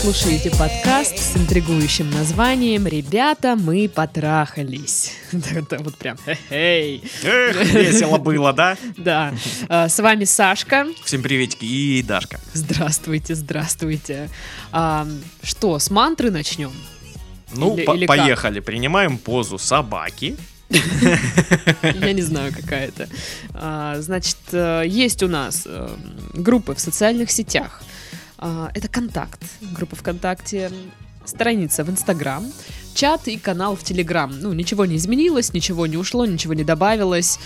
Слушаете подкаст с интригующим названием «Ребята, мы потрахались». Вот прям «Эй!» Весело было, да? Да. А, С вами Сашка. Всем приветики и Дашка. Здравствуйте, здравствуйте. А, Что, с мантры начнем? Ну, поехали. Принимаем позу собаки. Я не знаю, какая это. А, Значит, э, есть у нас э, группы в социальных сетях. А, Это контакт, группа ВКонтакте, страница в Инстаграм, чат и канал в Телеграм. Ну, ничего не изменилось, ничего не ушло, ничего не добавилось.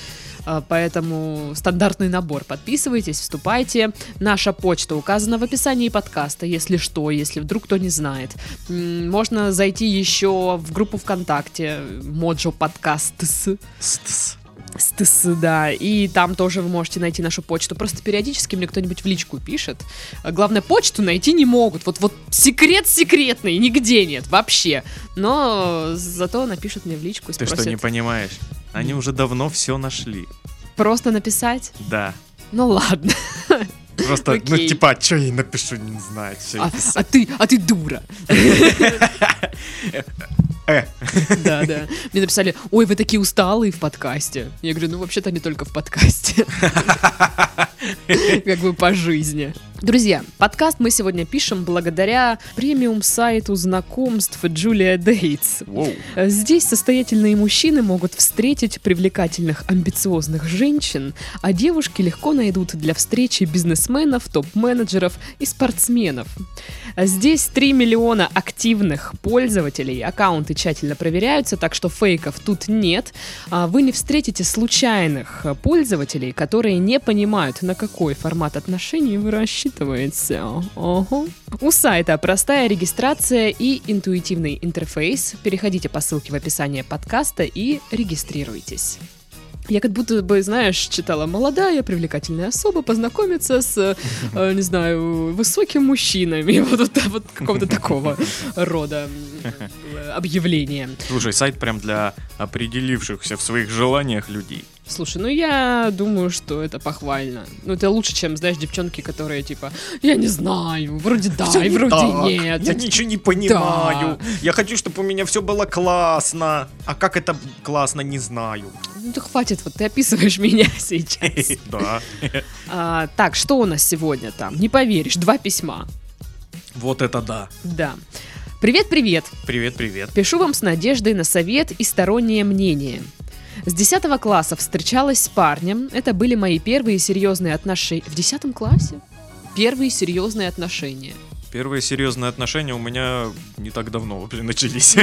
А, Поэтому стандартный набор. Подписывайтесь, вступайте. Наша почта указана в описании подкаста, если что, если вдруг кто не знает. Можно зайти еще в группу ВКонтакте Моджо Подкаст. СТС, да, и там тоже вы можете найти нашу почту. Просто периодически мне кто-нибудь в личку пишет. Главное, почту найти не могут. Вот, вот секрет секретный, нигде нет, вообще. Но зато напишут мне в личку и Ты спросят. что, не понимаешь? Они уже давно все нашли. Просто написать? Да. Ну ладно. Просто, ну, Окей. типа, а что я напишу, не знаю. А, а ты, а ты дура. Э, Да, да. Мне написали, ой, вы такие усталые в подкасте. Я говорю, ну вообще-то не только в подкасте. Как бы по жизни. Друзья, подкаст мы сегодня пишем благодаря премиум сайту знакомств Julia Dates. воу. Здесь состоятельные мужчины могут встретить привлекательных, амбициозных женщин, а девушки легко найдут для встречи бизнесменов, топ-менеджеров и спортсменов. Здесь 3 миллиона активных пользователей, аккаунты тщательно проверяются, так что фейков тут нет. А Вы не встретите случайных пользователей, которые не понимают, на какой формат отношений вы рассчитываете. Ага. У сайта простая регистрация и интуитивный интерфейс. Переходите по ссылке в описании подкаста и регистрируйтесь. Я как будто бы, знаешь, читала «Молодая привлекательная особа познакомится с, э, не знаю, высоким мужчинами». Вот, вот, вот какого-то такого рода э, объявления. Слушай, сайт прям для определившихся в своих желаниях людей. Слушай, ну я думаю, что это похвально. Ну это лучше, чем, знаешь, девчонки, которые типа, я не знаю, вроде да, Всё и не вроде так, нет. Я ничего не понимаю. Я хочу, чтобы у меня все было классно. А как это классно, не знаю. Ну да хватит, вот ты описываешь меня сейчас. Да. А, так, что у нас сегодня там? Не поверишь, два письма. Вот это да. Да. Привет-привет. Привет, привет. Пишу вам с надеждой на совет и стороннее мнение. С 10 класса встречалась с парнем. Это были мои первые серьезные отношения. В 10 классе? Первые серьезные отношения. Первые серьезные отношения у меня не так давно вообще начались.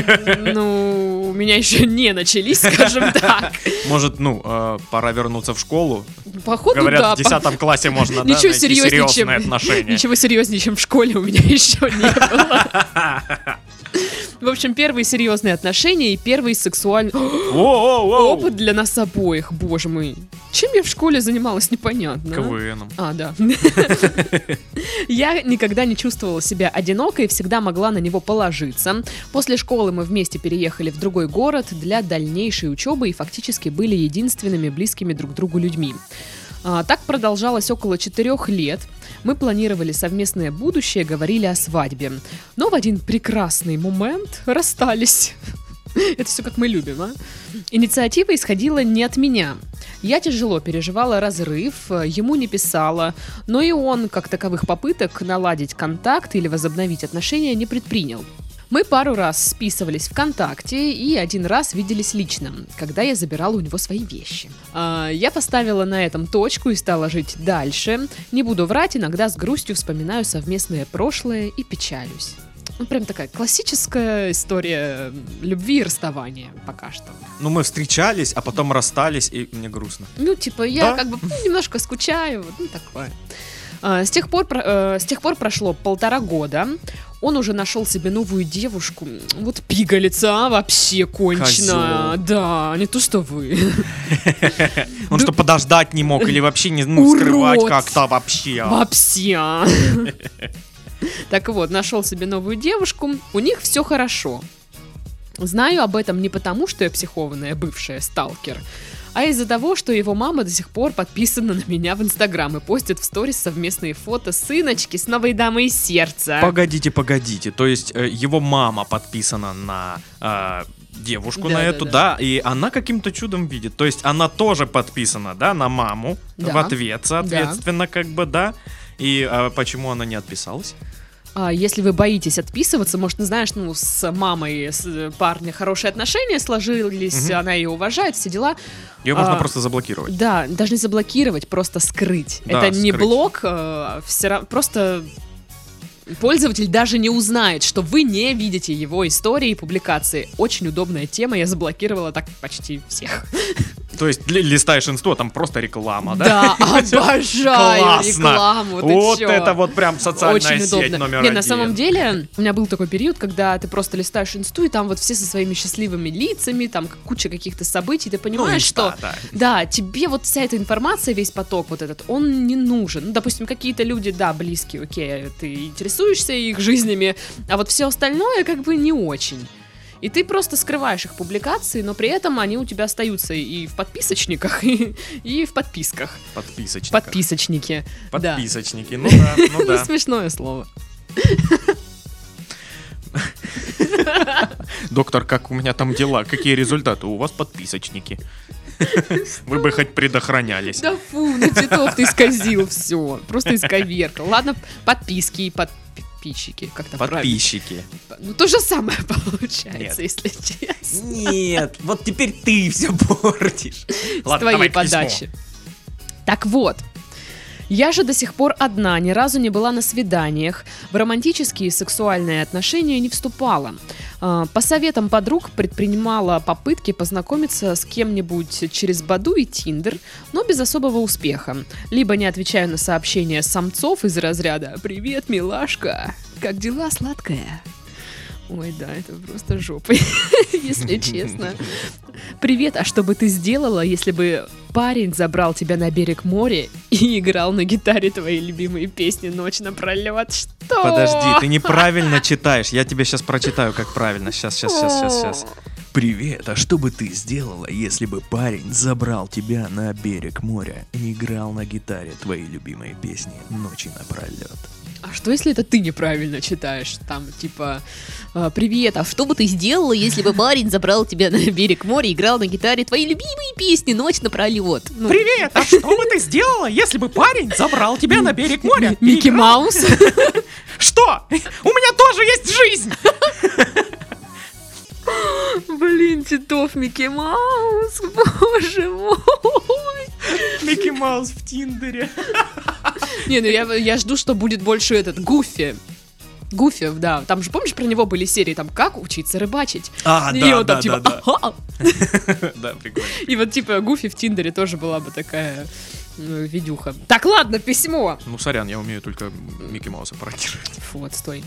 Ну, у меня еще не начались, скажем так. Может, ну, э, пора вернуться в школу. Походу, да. Говорят, в по- 10 классе можно да, Ничего найти серьезнее, серьезные чем- отношения. Ничего серьезнее, чем в школе у меня еще не было. В общем, первые серьезные отношения и первый сексуальный опыт для нас обоих, боже мой. Чем я в школе занималась, непонятно. а? КВНом. А, да. Я никогда не чувствовала себя одинокой и всегда могла на него положиться. После школы мы вместе переехали в другой город для дальнейшей учебы и фактически были единственными близкими друг другу людьми. А, так продолжалось около четырех лет. Мы планировали совместное будущее, говорили о свадьбе. Но в один прекрасный момент расстались. Это все как мы любим, а? Инициатива исходила не от меня. Я тяжело переживала разрыв, ему не писала, но и он, как таковых попыток наладить контакт или возобновить отношения, не предпринял. Мы пару раз списывались ВКонтакте и один раз виделись лично, когда я забирала у него свои вещи. А, я поставила на этом точку и стала жить дальше. Не буду врать, иногда с грустью вспоминаю совместное прошлое и печалюсь. Ну, прям такая классическая история любви и расставания пока что. Ну, мы встречались, а потом расстались, и мне грустно. Ну, типа, я Да? как бы ну, немножко скучаю, вот, ну, такое. А, с, тех пор, э, с тех пор прошло полтора года. Он уже нашел себе новую девушку. Вот пигалица, а, вообще кончено. Козёл. Да, не то что вы. Он что, подождать не мог или вообще не ну, скрывать как-то вообще? Вообще. Так вот, нашел себе новую девушку. У них все хорошо. Знаю об этом не потому, что я психованная бывшая сталкер, а из-за того, что его мама до сих пор подписана на меня в Инстаграм и постит в сторис совместные фото сыночки с новой дамой сердца. Погодите, погодите. То есть э, его мама подписана на э, девушку Да, на да, эту, да. да. и она каким-то чудом видит. То есть она тоже подписана, да, на маму Да. в ответ, соответственно, как бы, да. И а, почему она не отписалась? А если вы боитесь отписываться, может, не знаешь, ну, с мамой с э, парня хорошие отношения сложились, Мгм. она ее уважает, все дела. Ее можно А, просто заблокировать. Да, даже не заблокировать, просто скрыть. Да, Это не скрыть. блок, э, все равно просто пользователь даже не узнает, что вы не видите его истории и публикации. Очень удобная тема, я заблокировала так почти всех. То есть ли- листаешь инсту, а там просто реклама, да? Да, обожаю Классно. рекламу. Вот чё? это вот прям социальная Очень сеть удобно. номер Не, один. на самом деле, у меня был такой период, когда ты просто листаешь инсту, и там вот все со своими счастливыми лицами, там куча каких-то событий, ты Ну, понимаешь, инста, что да. да, тебе вот вся эта информация, весь поток вот этот, он не нужен. Ну, допустим, какие-то люди, да, близкие, окей, ты интересуешься их жизнями, а вот все остальное как бы не очень. И ты просто скрываешь их публикации, но при этом они у тебя остаются и в подписочниках, и, и в подписках. Подписочники. Подписочники. Да. Подписочники, ну да, ну да. смешное слово. Доктор, как у меня там дела? Какие результаты? У вас подписочники. Вы бы хоть предохранялись. Да фу, ну Титов ты исказил все. Просто исковеркал. Ладно, подписки и подписчики. Как там правильно? Подписчики. Ну то же самое получается, Нет. если честно. Нет, вот теперь ты все портишь. С твоей подачи. Так вот, я же до сих пор одна, ни разу не была на свиданиях, в романтические и сексуальные отношения не вступала. А, По советам подруг предпринимала попытки познакомиться с кем-нибудь через Баду и Тиндер, но без особого успеха. Либо не отвечаю на сообщения самцов из разряда «Привет, милашка! Как дела, сладкая?» Ой, да, это просто жопа, если честно. Привет, а что бы ты сделала, если бы парень забрал тебя на берег моря и играл на гитаре твои любимые песни ночь напролет? Что? Подожди, ты неправильно читаешь. Я тебе сейчас прочитаю, как правильно. Сейчас, сейчас, сейчас, сейчас, сейчас. Привет, а что бы ты сделала, если бы парень забрал тебя на берег моря и играл на гитаре твои любимые песни ночи напролет? А что, если это ты неправильно читаешь? Там, типа, а, привет, а что бы ты сделала, если бы парень забрал тебя на берег моря и играл на гитаре твои любимые песни ночь напролет? Ну, Привет, а что бы ты сделала, если бы парень забрал тебя на берег моря? Микки Маус? Что? У меня тоже есть жизнь! Блин, Титов, Микки Маус, боже мой. Микки Маус в Тиндере. Не, ну я, я жду, что будет больше этот Гуфи. Гуфи, да. Там же, помнишь, про него были серии, там, как учиться рыбачить? А, и да, он там, да, типа, да, да. Да, прикольно. И вот, типа, Гуфи в Тиндере тоже была бы такая видюха. Так, ладно, письмо. Ну, сорян, я умею только Микки Мауса пародировать. Фу, отстой.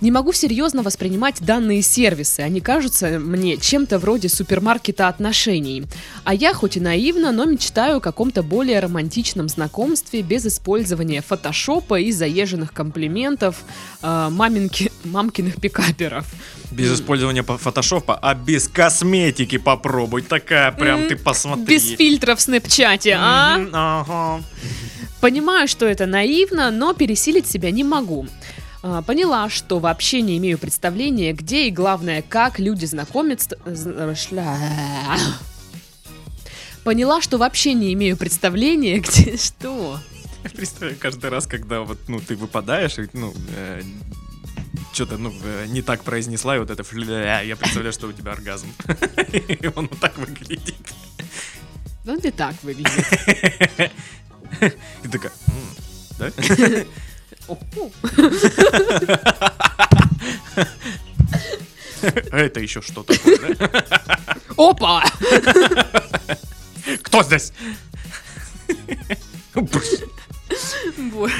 Не могу серьезно воспринимать данные сервисы. Они кажутся мне чем-то вроде супермаркета отношений. А я хоть и наивна, но мечтаю о каком-то более романтичном знакомстве без использования фотошопа и заезженных комплиментов э, маминки, мамкиных пикаперов. Без использования по- фотошопа, а без косметики попробуй. Такая прям, ты посмотри. Без фильтра в снэпчате, а? Ага. Понимаю, что это наивно, но пересилить себя не могу. А, Поняла, что вообще не имею представления, где и главное, как люди знакомятся... з- шля- Поняла, что вообще не имею представления, где... Что? Представляю, каждый раз, когда вот, ну, ты выпадаешь, ну, что-то, ну, э, не так произнесла, и вот это фля, я представляю, что у тебя оргазм. И он вот так выглядит. Ну, не так выглядит. И такая, «М, да? А это еще что такое, да? Опа! Кто здесь?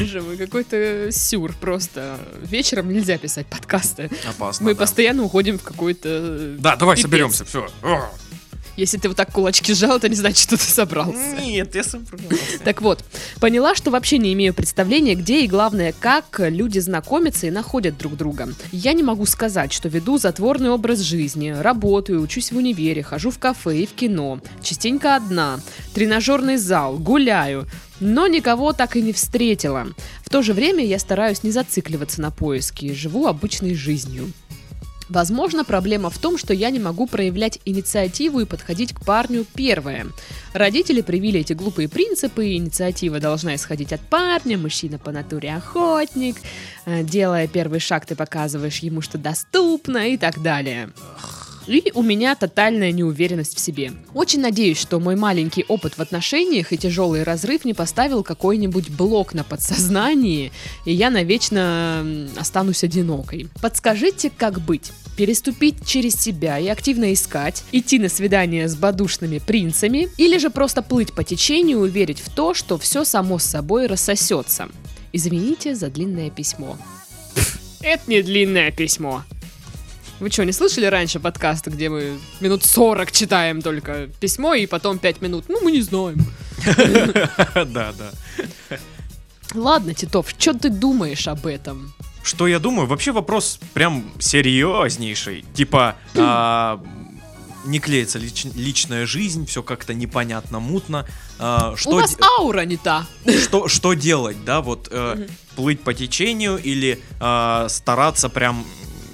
Боже мой, какой-то сюр просто. Вечером нельзя писать подкасты. Опасно, Мы да. постоянно уходим в какой-то... Да, давай пипец. соберемся, все. Если ты вот так кулачки сжал, это не значит, что ты собрался. Нет, я собрался. Так вот, поняла, что вообще не имею представления, где и главное, как люди знакомятся и находят друг друга. Я не могу сказать, что веду затворный образ жизни, работаю, учусь в универе, хожу в кафе и в кино, частенько одна, тренажерный зал, гуляю, но никого так и не встретила. В то же время я стараюсь не зацикливаться на поиске и живу обычной жизнью. Возможно, проблема в том, что я не могу проявлять инициативу и подходить к парню первое. Родители привили эти глупые принципы, инициатива должна исходить от парня, мужчина по натуре охотник, э, делая первый шаг, ты показываешь ему, что доступно и так далее. И у меня тотальная неуверенность в себе. Очень надеюсь, что мой маленький опыт в отношениях и тяжелый разрыв не поставил какой-нибудь блок на подсознании, и я навечно останусь одинокой. Подскажите, как быть? Переступить через себя и активно искать, идти на свидание с бадушными принцами, или же просто плыть по течению и верить в то, что все само собой рассосется. Извините за длинное письмо. Это не длинное письмо. Вы что, не слышали раньше подкаста, где мы минут 40 читаем только письмо, и потом 5 минут? Ну, мы не знаем. Да, да. Ладно, Титов, что ты думаешь об этом? Что я думаю? Вообще вопрос прям серьезнейший. Типа, а, не клеится лич- личная жизнь, все как-то непонятно, мутно. А, что, У вас де- аура не та. что, что делать, да? Вот э, плыть по течению или а, стараться прям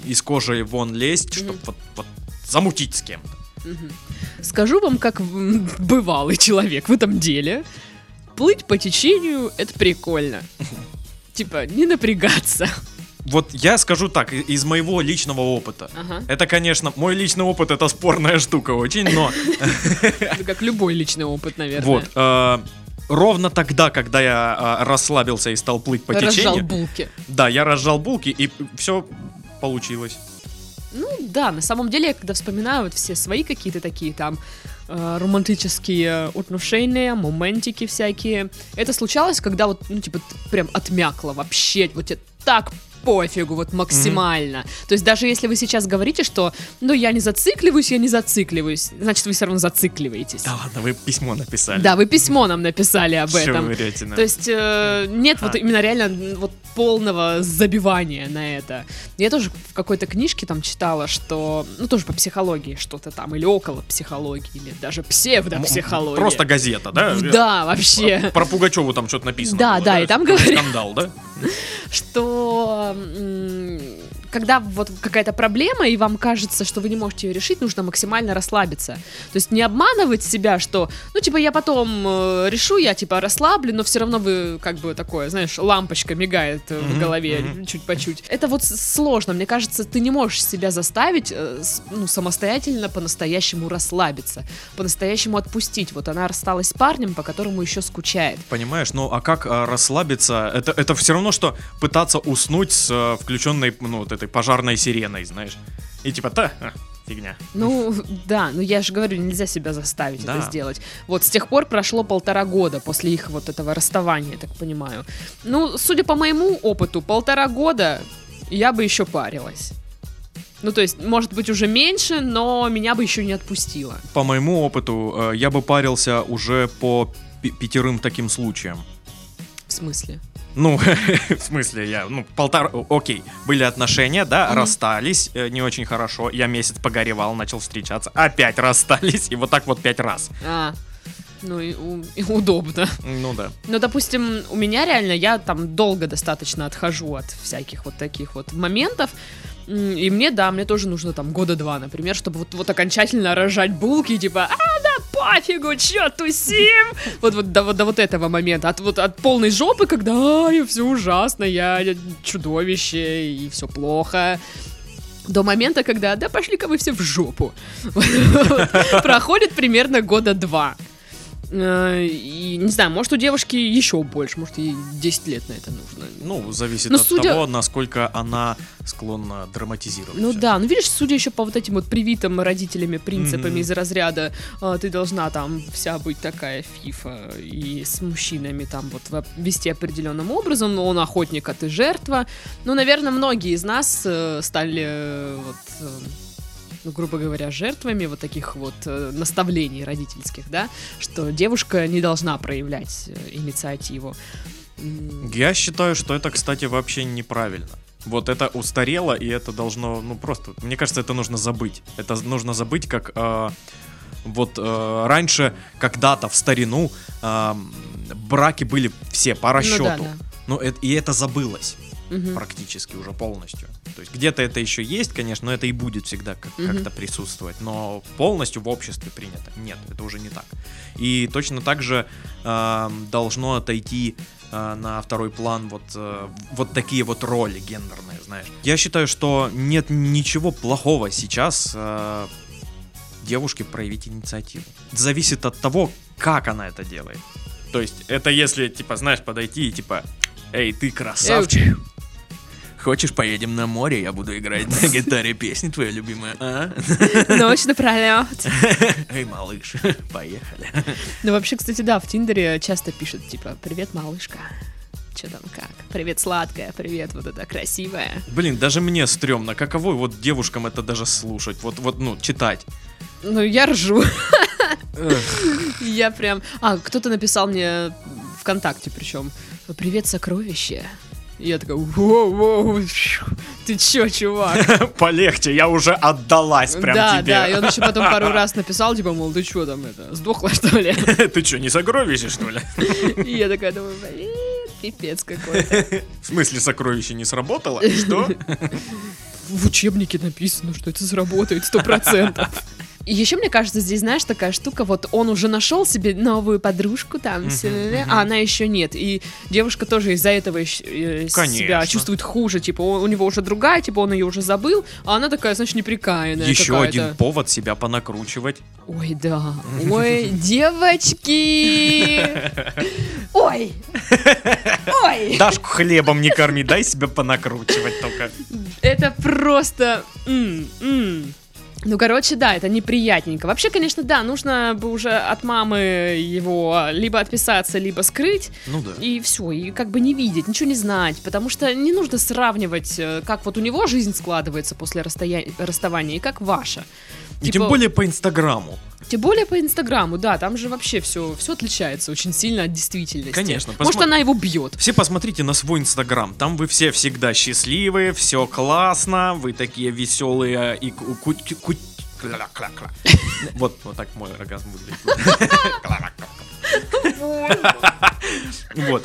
из кожи вон лезть, чтобы Мгм. вот, вот замутить с кем-то. Мгм. Скажу вам, как бывалый человек в этом деле, плыть по течению — это прикольно. Типа, не напрягаться. Вот я скажу так, из моего личного опыта. Ага. Это, конечно, мой личный опыт это спорная штука очень, но Это как любой личный опыт, наверное. вот э, ровно тогда, когда я э, расслабился и стал плыть по Разжал течению, булки. да, я разжал булки и все получилось. Ну да, на самом деле, я когда вспоминаю вот все свои какие-то такие там э, романтические отношения, моментики всякие, это случалось, когда вот, ну, типа, прям отмякло вообще, вот тебе так пофигу, вот максимально. То есть даже если вы сейчас говорите, что, ну, я не зацикливаюсь, я не зацикливаюсь, значит, вы все равно зацикливаетесь. Да ладно, вы письмо написали. Да, вы письмо нам написали об этом. да? То есть э, нет вот А. именно реально вот полного забивания на это. Я тоже в какой-то книжке там читала, что, ну тоже по психологии что-то там, или около психологии, или даже псевдопсихология. Просто газета, да? Да, вообще. Про, про Пугачеву там что-то написано. Да, было, да, и там говорят- Скандал, да? что когда вот какая-то проблема, и вам кажется, что вы не можете ее решить, нужно максимально расслабиться. То есть не обманывать себя, что, ну, типа, я потом э, решу, я, типа, расслаблю, но все равно вы, как бы, такое, знаешь, лампочка мигает э, в голове мгм. чуть по чуть. Это вот сложно. Мне кажется, ты не можешь себя заставить, э, с- ну, самостоятельно по-настоящему расслабиться, по-настоящему отпустить. Вот она рассталась с парнем, по которому еще скучает. Понимаешь, ну а как а, расслабиться? Это, это все равно, что пытаться уснуть с а, включенной, ну, вот этой пожарной сиреной, знаешь. И типа, та, а, фигня. Ну, да, ну я же говорю, нельзя себя заставить Да. это сделать. Вот с тех пор прошло полтора года после их вот этого расставания, я так понимаю. Ну, судя по моему опыту, полтора года я бы еще парилась. Ну, то есть, может быть, уже меньше, но меня бы еще не отпустило. По моему опыту, э, я бы парился уже по пятерым таким случаям. В смысле? Ну, в смысле, я, ну, полтора, окей, были отношения, да, Мгм. расстались, э, не очень хорошо, я месяц погоревал, начал встречаться, опять расстались, и вот так вот пять раз. А, ну и, у- и удобно. Ну да. Ну, допустим, у меня реально, я там долго достаточно отхожу от всяких вот таких вот моментов. И мне, да, мне тоже нужно там года два, например, чтобы вот, вот окончательно рожать булки, типа, а, да пофигу, чё, тусим? Вот, вот, до, до вот этого момента. От, вот, от полной жопы, когда, а, все ужасно, я чудовище, и все плохо. До момента, когда, да пошли-ка вы все в жопу. Проходит примерно года два. Э, И не знаю, может у девушки еще больше, может ей 10 лет на это нужно. Ну, зависит Ну, от судя- того, насколько она склонна драматизировать. Ну всё. да, ну видишь, судя еще по вот этим вот привитым родителями принципами Мгм. из разряда, а, ты должна там вся быть такая фифа и с мужчинами там вот во- вести определенным образом, но он охотник, а ты жертва. Ну, наверное, многие из нас э, стали э, вот э, ну, грубо говоря, жертвами вот таких вот э, наставлений родительских, да, что девушка не должна проявлять э, инициативу. Я считаю, что это, кстати, вообще неправильно. Вот это устарело, и это должно, ну просто, мне кажется, это нужно забыть. Это нужно забыть, как э, вот э, раньше, когда-то в старину э, браки были все по расчету. Ну да, да. Ну, э- и это забылось Мгм. практически уже полностью. То есть где-то это еще есть, конечно, но это и будет всегда как- Мгм. как-то присутствовать. Но полностью в обществе принято. Нет, это уже не так. И точно так же эм, должно отойти э, на второй план вот, э, вот такие вот роли гендерные, знаешь. Я считаю, что нет ничего плохого сейчас э, девушке проявить инициативу. Зависит от того, как она это делает. То есть это если, типа, знаешь, подойти и типа, эй, ты красавчик. Хочешь, поедем на море, я буду играть на гитаре песни твоя любимая, а? Ночь напролет. Эй, малыш, поехали. Ну, вообще, кстати, да, в Тиндере часто пишут, типа, привет, малышка. Че там как? Привет, сладкая, привет, вот это красивая. Блин, даже мне стрёмно, каково вот девушкам это даже слушать, вот, вот, ну, читать. Ну, я ржу. Я прям... А, кто-то написал мне ВКонтакте причем. Привет, сокровище. И я такая, воу-воу, ты чё, чувак? Полегче, я уже отдалась прям да, тебе. да, и он еще потом пару раз написал, типа, мол, ты чё там, это, сдохла, что ли? Ты что, не сокровище, что ли? И я такая думаю, блин, пипец какой-то. В смысле, сокровище не сработало? Что? В учебнике написано, что это сработает сто процентов. Еще, мне кажется, здесь, знаешь, такая штука, вот он уже нашел себе новую подружку там, а она еще нет. И девушка тоже из-за этого э, себя чувствует хуже. Типа, у него уже другая, типа, он ее уже забыл, а она такая, значит, неприкаянная Еще один повод себя понакручивать. Ой, да. Ой, девочки! Ой! Ой! Дашку хлебом не корми, дай себя понакручивать только. Это просто... Ну, короче, да, это неприятненько. Вообще, конечно, да, нужно бы уже от мамы его либо отписаться, либо скрыть, Ну да. и все, и как бы не видеть, ничего не знать, потому что не нужно сравнивать, э, как вот у него жизнь складывается после расстоя- расставания и как ваша. И Типа- тем более по Инстаграму. Тем более по Инстаграму, да, там же вообще все, все отличается очень сильно от действительности. Конечно, Может, посмо- она его бьет. Все посмотрите на свой Инстаграм. Там вы все всегда счастливые, все классно, вы такие веселые и ку- ку- Вот, вот так мой оргазм выглядит. Вот.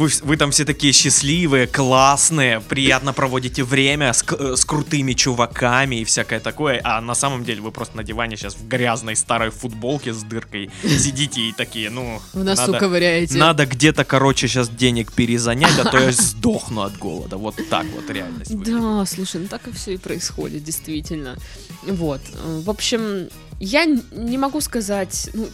Вы, вы там все такие счастливые, классные, приятно проводите время с, э, с крутыми чуваками и всякое такое, а на самом деле вы просто на диване сейчас в грязной старой футболке с дыркой сидите и такие, ну... В носу надо- ковыряете. надо где-то, короче, сейчас денег перезанять, а то я сдохну от голода. Вот так вот реальность. Да, слушай, ну так и все и происходит, действительно. Вот. э, В общем, я не могу сказать, ну,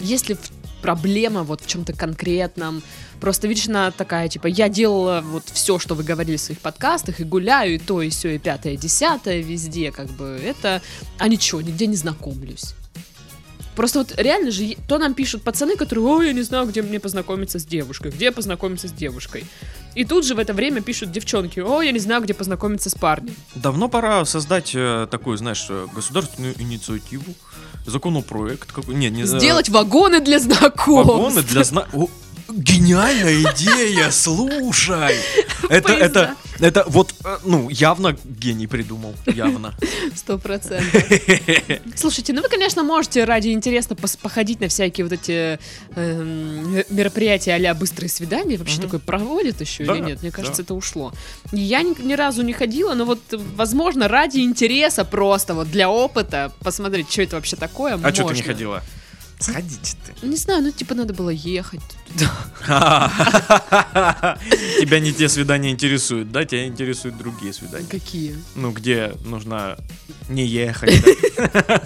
если в- проблема вот в чем-то конкретном, просто она такая, типа, я делала вот все, что вы говорили в своих подкастах, и гуляю, и то, и все, и пятое, и десятое, везде, как бы, это, а ничего, нигде не знакомлюсь. Просто вот реально же, то нам пишут пацаны, которые, ой, я не знаю, где мне познакомиться с девушкой, где познакомиться с девушкой. И тут же в это время пишут девчонки, ой, я не знаю, где познакомиться с парнем. Давно пора создать э, такую, знаешь, э, государственную инициативу, законопроект. Какой, не, не, Сделать вагоны для знакомств. вагоны для зна... Гениальная идея, слушай! Это, это, это вот, э, ну, явно гений придумал, явно. Сто процентов. Слушайте, ну вы, конечно, можете ради интереса походить на всякие вот эти эм, мероприятия а-ля быстрые свидания. Вообще такое проводят еще Да, или нет? Мне кажется, да. это ушло. Я ни, ни разу не ходила, но вот, возможно, ради интереса просто, вот для опыта, посмотреть, что это вообще такое, А что ты не можно. ходила? Сходите ты. Не знаю, ну типа надо было ехать. Тебя не те свидания интересуют, да? Тебя интересуют другие свидания. Какие? Ну, где нужно не ехать. да?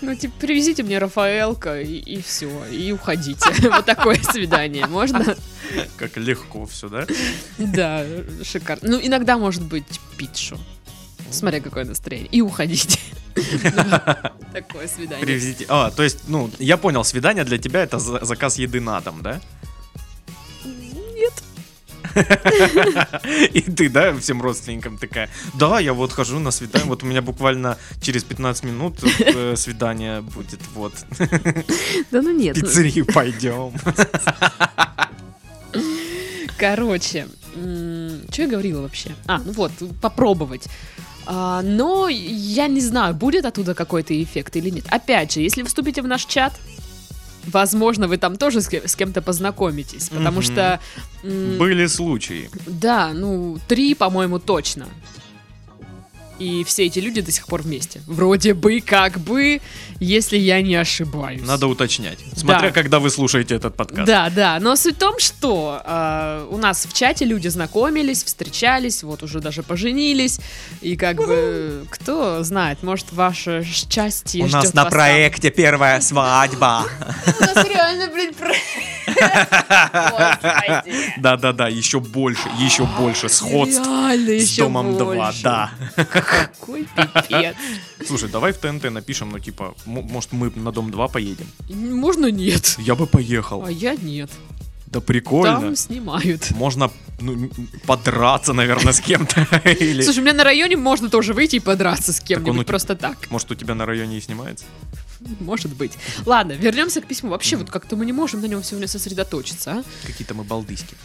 Ну, типа, привезите мне Рафаэлка и, все, и уходите. Вот такое свидание. Можно? Как легко все, да? Да, шикарно. Ну, иногда может быть пиццу. Смотря какое настроение. И уходите. Такое свидание. Привезите. А, то есть, ну, я понял, свидание для тебя это за- заказ еды на дом, да? Нет. И ты, да, всем родственникам такая, да, я вот хожу на свидание, вот у меня буквально через 15 минут э, свидание будет, вот. Да ну нет. Ну, пиццерию пойдем. Короче, что я говорила вообще? А, ну вот, попробовать. А, но я не знаю, будет оттуда какой-то эффект или нет. Опять же, если вступите в наш чат, возможно, вы там тоже с, ке- с кем-то познакомитесь, потому Мгм. что... м, Были случаи. Да, ну, три, по-моему, точно. И все эти люди до сих пор вместе. Вроде бы, как бы, если я не ошибаюсь. Надо уточнять. Смотря, Да. когда вы слушаете этот подкаст. Да, да, но суть в том, что э, у нас в чате люди знакомились, встречались, вот уже даже поженились, и как бы, кто знает, может, ваше счастье У нас на вас проекте первая свадьба. там. У нас реально, блин, про... Да-да-да, еще больше, еще больше сходств с Домом 2, больше. да. Какой пипец. Слушай, давай в ТНТ напишем, ну типа, может мы на Дом 2 поедем? Можно нет. Я бы поехал. А я нет. Да прикольно. Там снимают. Можно ну, подраться, наверное, с кем-то. Или... Слушай, у меня на районе можно тоже выйти и подраться с кем-нибудь просто так. Может, у тебя на районе и снимается? Может быть. Ладно, вернемся к письму. Вообще, вот как-то мы не можем на нем сегодня сосредоточиться, а? Какие-то мы балдыски.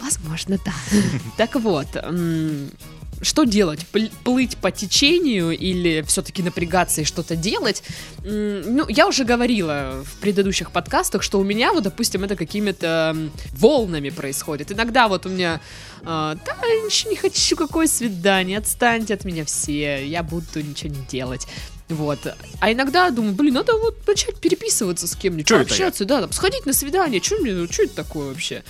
Возможно, да. Так вот, что делать? Пл- Плыть по течению или все-таки напрягаться и что-то делать? Ну, я уже говорила в предыдущих подкастах, что у меня, вот, допустим, это какими-то волнами происходит. Иногда вот у меня, а, да, ничего не хочу, какое свидание, отстаньте от меня все, я буду ничего не делать. Вот. А иногда думаю, блин, надо вот начать переписываться с кем-нибудь, Чё общаться, да, там, сходить на свидание, что мне, что это такое вообще?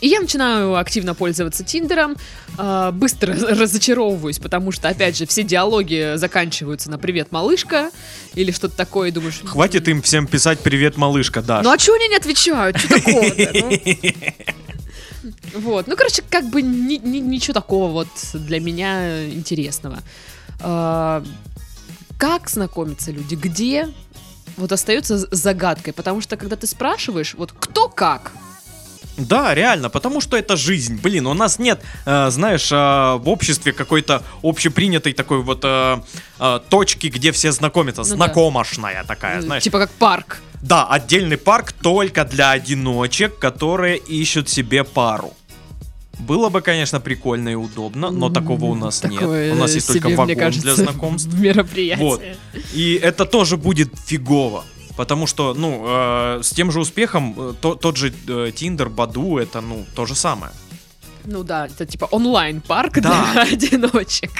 И я начинаю активно пользоваться Тиндером, а, быстро разочаровываюсь, потому что, опять же, все диалоги заканчиваются на «Привет, малышка» или что-то такое, и думаешь... Хватит им всем писать «Привет, малышка», Даш. Ну а чего они не отвечают? Что такого-то? Ну, Вот, ну, короче, как бы ни- ни- ничего такого вот для меня интересного. Как знакомятся люди? Где? Вот остается загадкой, потому что когда ты спрашиваешь, вот кто как, Да, реально, потому что это жизнь. Блин, у нас нет, э, знаешь, э, в обществе какой-то общепринятой такой вот э, э, точки, где все знакомятся. Ну да. Знакомошная такая, э, знаешь. типа как парк. Да, отдельный парк только для одиночек, которые ищут себе пару. Было бы, конечно, прикольно и удобно, но такого у нас Такое нет. У нас есть только вагон кажется, для знакомств. мероприятие. Вот. И это тоже будет фигово. Потому что, ну, э, с тем же успехом э, то- тот же э, Тиндер, Баду, это, ну, то же самое. Ну да, это типа онлайн-парк Да. для одиночек.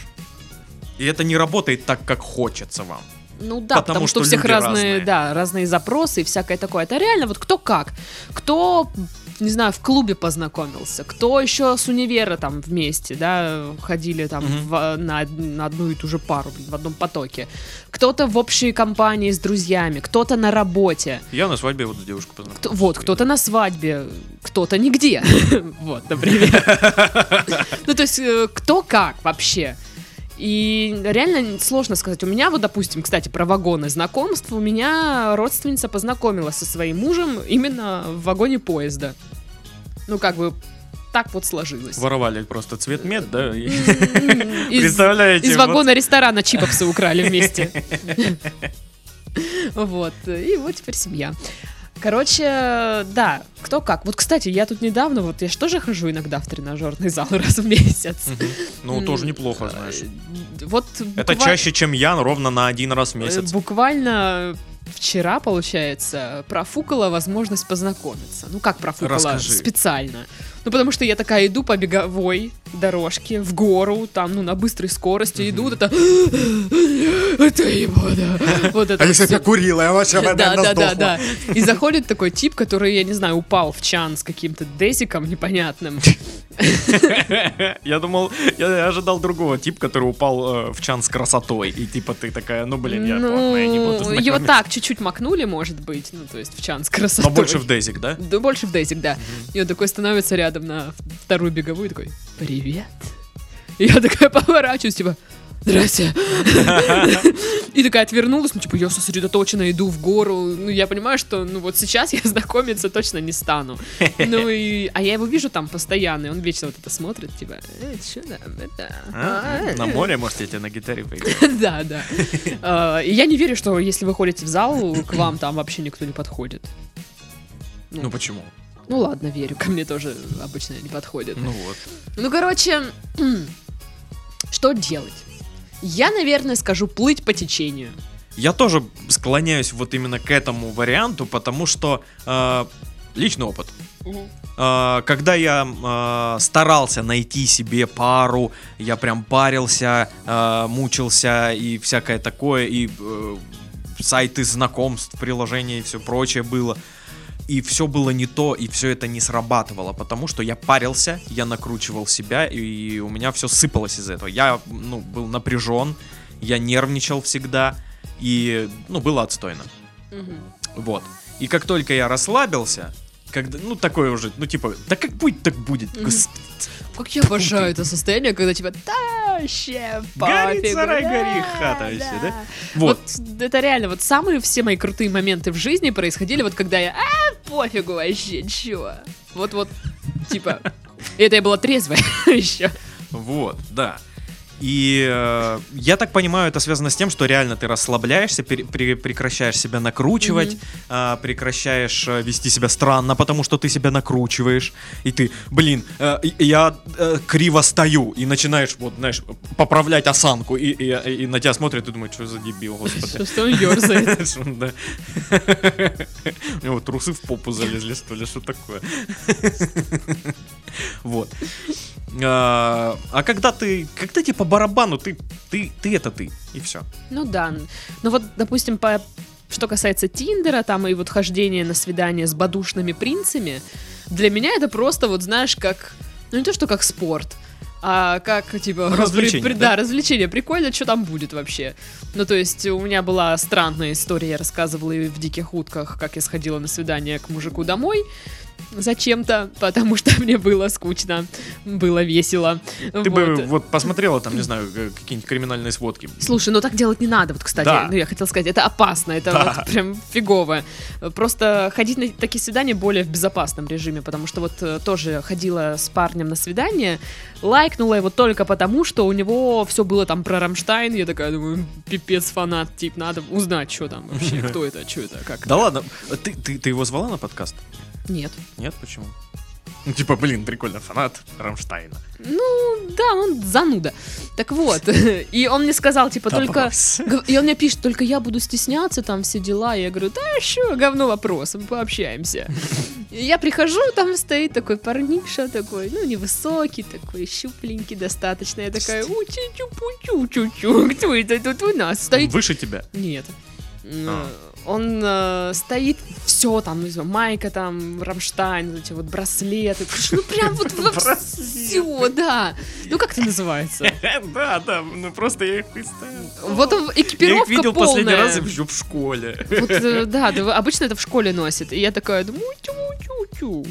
И это не работает так, как хочется вам. Ну да, Потому потому, что, у что всех люди разные, разные. да, разные запросы и всякое такое. Это реально вот кто как. Кто, не знаю, в клубе познакомился, кто еще с универа там вместе, да, ходили там Мгм. в- на, на одну и ту же пару, блин, в одном потоке. Кто-то в общей компании с друзьями, кто-то на работе. Я на свадьбе вот с девушкой познакомился. Кто- вот, кто-то на свадьбе, кто-то нигде. Вот, например. Ну, то есть, э, кто как вообще. И реально сложно сказать. У меня вот, допустим, кстати, про вагоны знакомств, у меня родственница познакомилась со своим мужем именно в вагоне поезда. Ну, как бы так вот сложилось. Воровали просто цвет мед, да? Представляете? из вагона ресторана чипопсы украли вместе. Вот. И вот теперь семья. Короче, да, кто как. Вот, кстати, я тут недавно, вот я же тоже хожу иногда в тренажерный зал раз в месяц. Ну, тоже неплохо, знаешь. Э, Вот Это чаще, чем я, но ровно на один раз в э, месяц. Буквально вчера, получается, профукала возможность познакомиться. Ну как профукала? Расскажи. Специально. Ну потому что я такая иду по беговой дорожке в гору, там, ну на быстрой скорости иду, вот это... Это его, да. Вот это вот всё. курила, я вообще Да, да, да, да. И заходит такой тип, который, я не знаю, упал в чан с каким-то десиком непонятным. Я думал, я ожидал другого тип, который упал э, в чан с красотой. И типа ты такая, ну блин, я я не буду Ну, его так чуть-чуть макнули, может быть, ну, то есть в чан с Но красотой. больше в Дезик, да? Да, больше в Дезик, да. И он такой становится рядом на вторую беговую, такой, привет. И я такая поворачиваюсь, типа, здрасте. И такая отвернулась, ну, типа, я сосредоточенно иду в гору. Ну, я понимаю, что, ну, вот сейчас я знакомиться точно не стану. Ну, и... А я его вижу там постоянно, и он вечно вот это смотрит, типа, э, что там, это... А, На море, может, я тебе на гитаре поиграю. Да, да. А, И я не верю, что если вы ходите в зал, к вам там вообще никто не подходит. Ну почему? Ну ладно, верю, ко мне тоже обычно не подходит. Ну вот. Ну, короче, что делать? Я, наверное, скажу плыть по течению. Я тоже склоняюсь вот именно к этому варианту, потому что э, личный опыт. Э, когда я э, старался найти себе пару, я прям парился, э, мучился и всякое такое, и э, сайты знакомств, приложения и все прочее было. И все было не то, и все это не срабатывало, потому что я парился, я накручивал себя, и у меня все сыпалось из этого. Я, ну, был напряжен, я нервничал всегда, и, ну, было отстойно. Вот. И как только я расслабился, когда, ну, такое уже, ну, типа, да как будет, так будет. Господи. Как я обожаю это состояние, когда тебя да, вообще Горит пофигу, сарай, да, гори хата вообще, да? Вот. Вот. это реально, вот самые все мои крутые моменты в жизни происходили вот когда я, а, пофигу вообще, чё. Вот-вот, типа, это я была трезвая еще. Вот, да. И э, я так понимаю, это связано с тем, что реально ты расслабляешься, пере- пре- прекращаешь себя накручивать, э, прекращаешь э, вести себя странно, потому что ты себя накручиваешь, и ты, блин, э, я э, криво стою, и начинаешь, вот, знаешь, поправлять осанку, и, и- и на тебя смотрят, и думают, что за дебил, господи. Что он ерзает. У него трусы в попу залезли, что ли, что такое? Вот. А а когда ты, когда тебе по барабану, ты, ты, ты это ты, и все. Ну да. Ну вот, допустим, по что касается Тиндера, там и вот хождения на свидания с бадушными принцами, для меня это просто, вот знаешь, как, ну не то, что как спорт, а как, типа... Развлечение, при- при- да? да, развлечение. Прикольно, что там будет вообще. Ну, то есть, у меня была странная история, я рассказывала и в «Диких утках», как я сходила на свидание к мужику домой, зачем-то, потому что мне было скучно, было весело. Ты бы вот посмотрела там, не знаю, э, какие-нибудь криминальные сводки. Слушай, ну так делать не надо, вот, кстати, Да. ну я хотела сказать, это опасно, это Да. вот прям фигово. Просто ходить на такие свидания более в безопасном режиме, потому что вот э, тоже ходила с парнем на свидание, лайкнула его только потому, что у него все было там про Рамштайн, я такая думаю, пипец фанат, тип, надо узнать, что там вообще, кто это, что это, как. Да ладно, ты, ты, ты его звала на подкаст? Нет. Нет, почему? Ну, типа, блин, прикольно, фанат Рамштайна. Ну, да, он зануда. Так вот, и он мне сказал, типа, только... И он мне пишет, только я буду стесняться, там все дела. Я говорю, да что, говно вопрос, мы пообщаемся. И я прихожу, там стоит такой парниша такой, ну, невысокий такой, щупленький достаточно. Я такая, у чу чу чу чу кто это тут у нас Он стоит? выше тебя? Нет. А. Он э, стоит, все там, не знаю, майка там, Рамштайн, вот эти вот браслеты. Ну прям вот все, да. Ну как это называется? Да, да, ну просто я их представил. Вот он, Я их экипировка видел полная. последний раз еще в школе. Э, да, обычно это в школе носит. И я такая думаю, тю-тю-тю.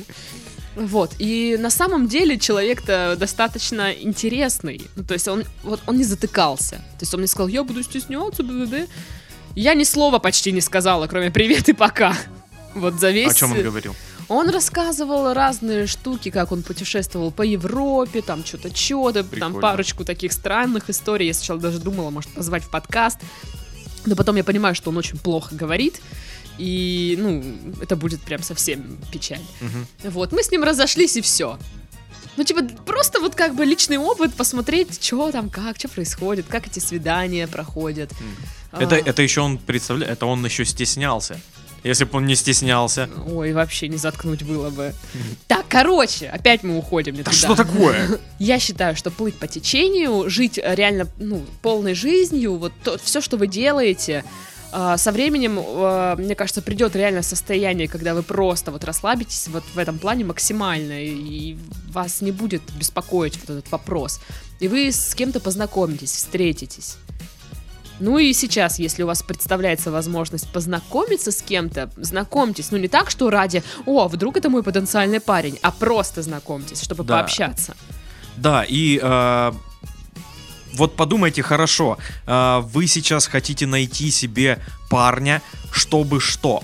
Вот, и на самом деле человек-то достаточно интересный. Ну, то есть он, вот, он не затыкался. То есть он мне сказал, я буду стесняться, БДД. Я ни слова почти не сказала, кроме привет и пока. Вот за весь... О чем он говорил? Он рассказывал разные штуки, как он путешествовал по Европе, там что-то, что-то, там парочку таких странных историй. Я сначала даже думала, может, позвать в подкаст. Но потом я понимаю, что он очень плохо говорит. И, ну, это будет прям совсем печаль. Мгм. Вот, мы с ним разошлись и все. Ну, типа, просто вот как бы личный опыт, посмотреть, что там, как, что происходит, как эти свидания проходят. Это, А, это еще он представляет, это он еще стеснялся. Если бы он не стеснялся. Ой, вообще не заткнуть было бы. Так, короче, опять мы уходим не Да туда. что такое? Я считаю, что плыть по течению, жить э, реально ну, полной жизнью, вот все, что вы делаете, со временем, а, мне кажется, придет реально состояние, когда вы просто вот расслабитесь вот в этом плане максимально, и, и вас не будет беспокоить вот этот вопрос. И вы с кем-то познакомитесь, встретитесь. Ну и сейчас, если у вас представляется возможность познакомиться с кем-то, знакомьтесь. Ну не так, что ради, о, вдруг это мой потенциальный парень, а просто знакомьтесь, чтобы Да. пообщаться. Да, и э, вот подумайте хорошо. а, Вы сейчас хотите найти себе парня, чтобы что?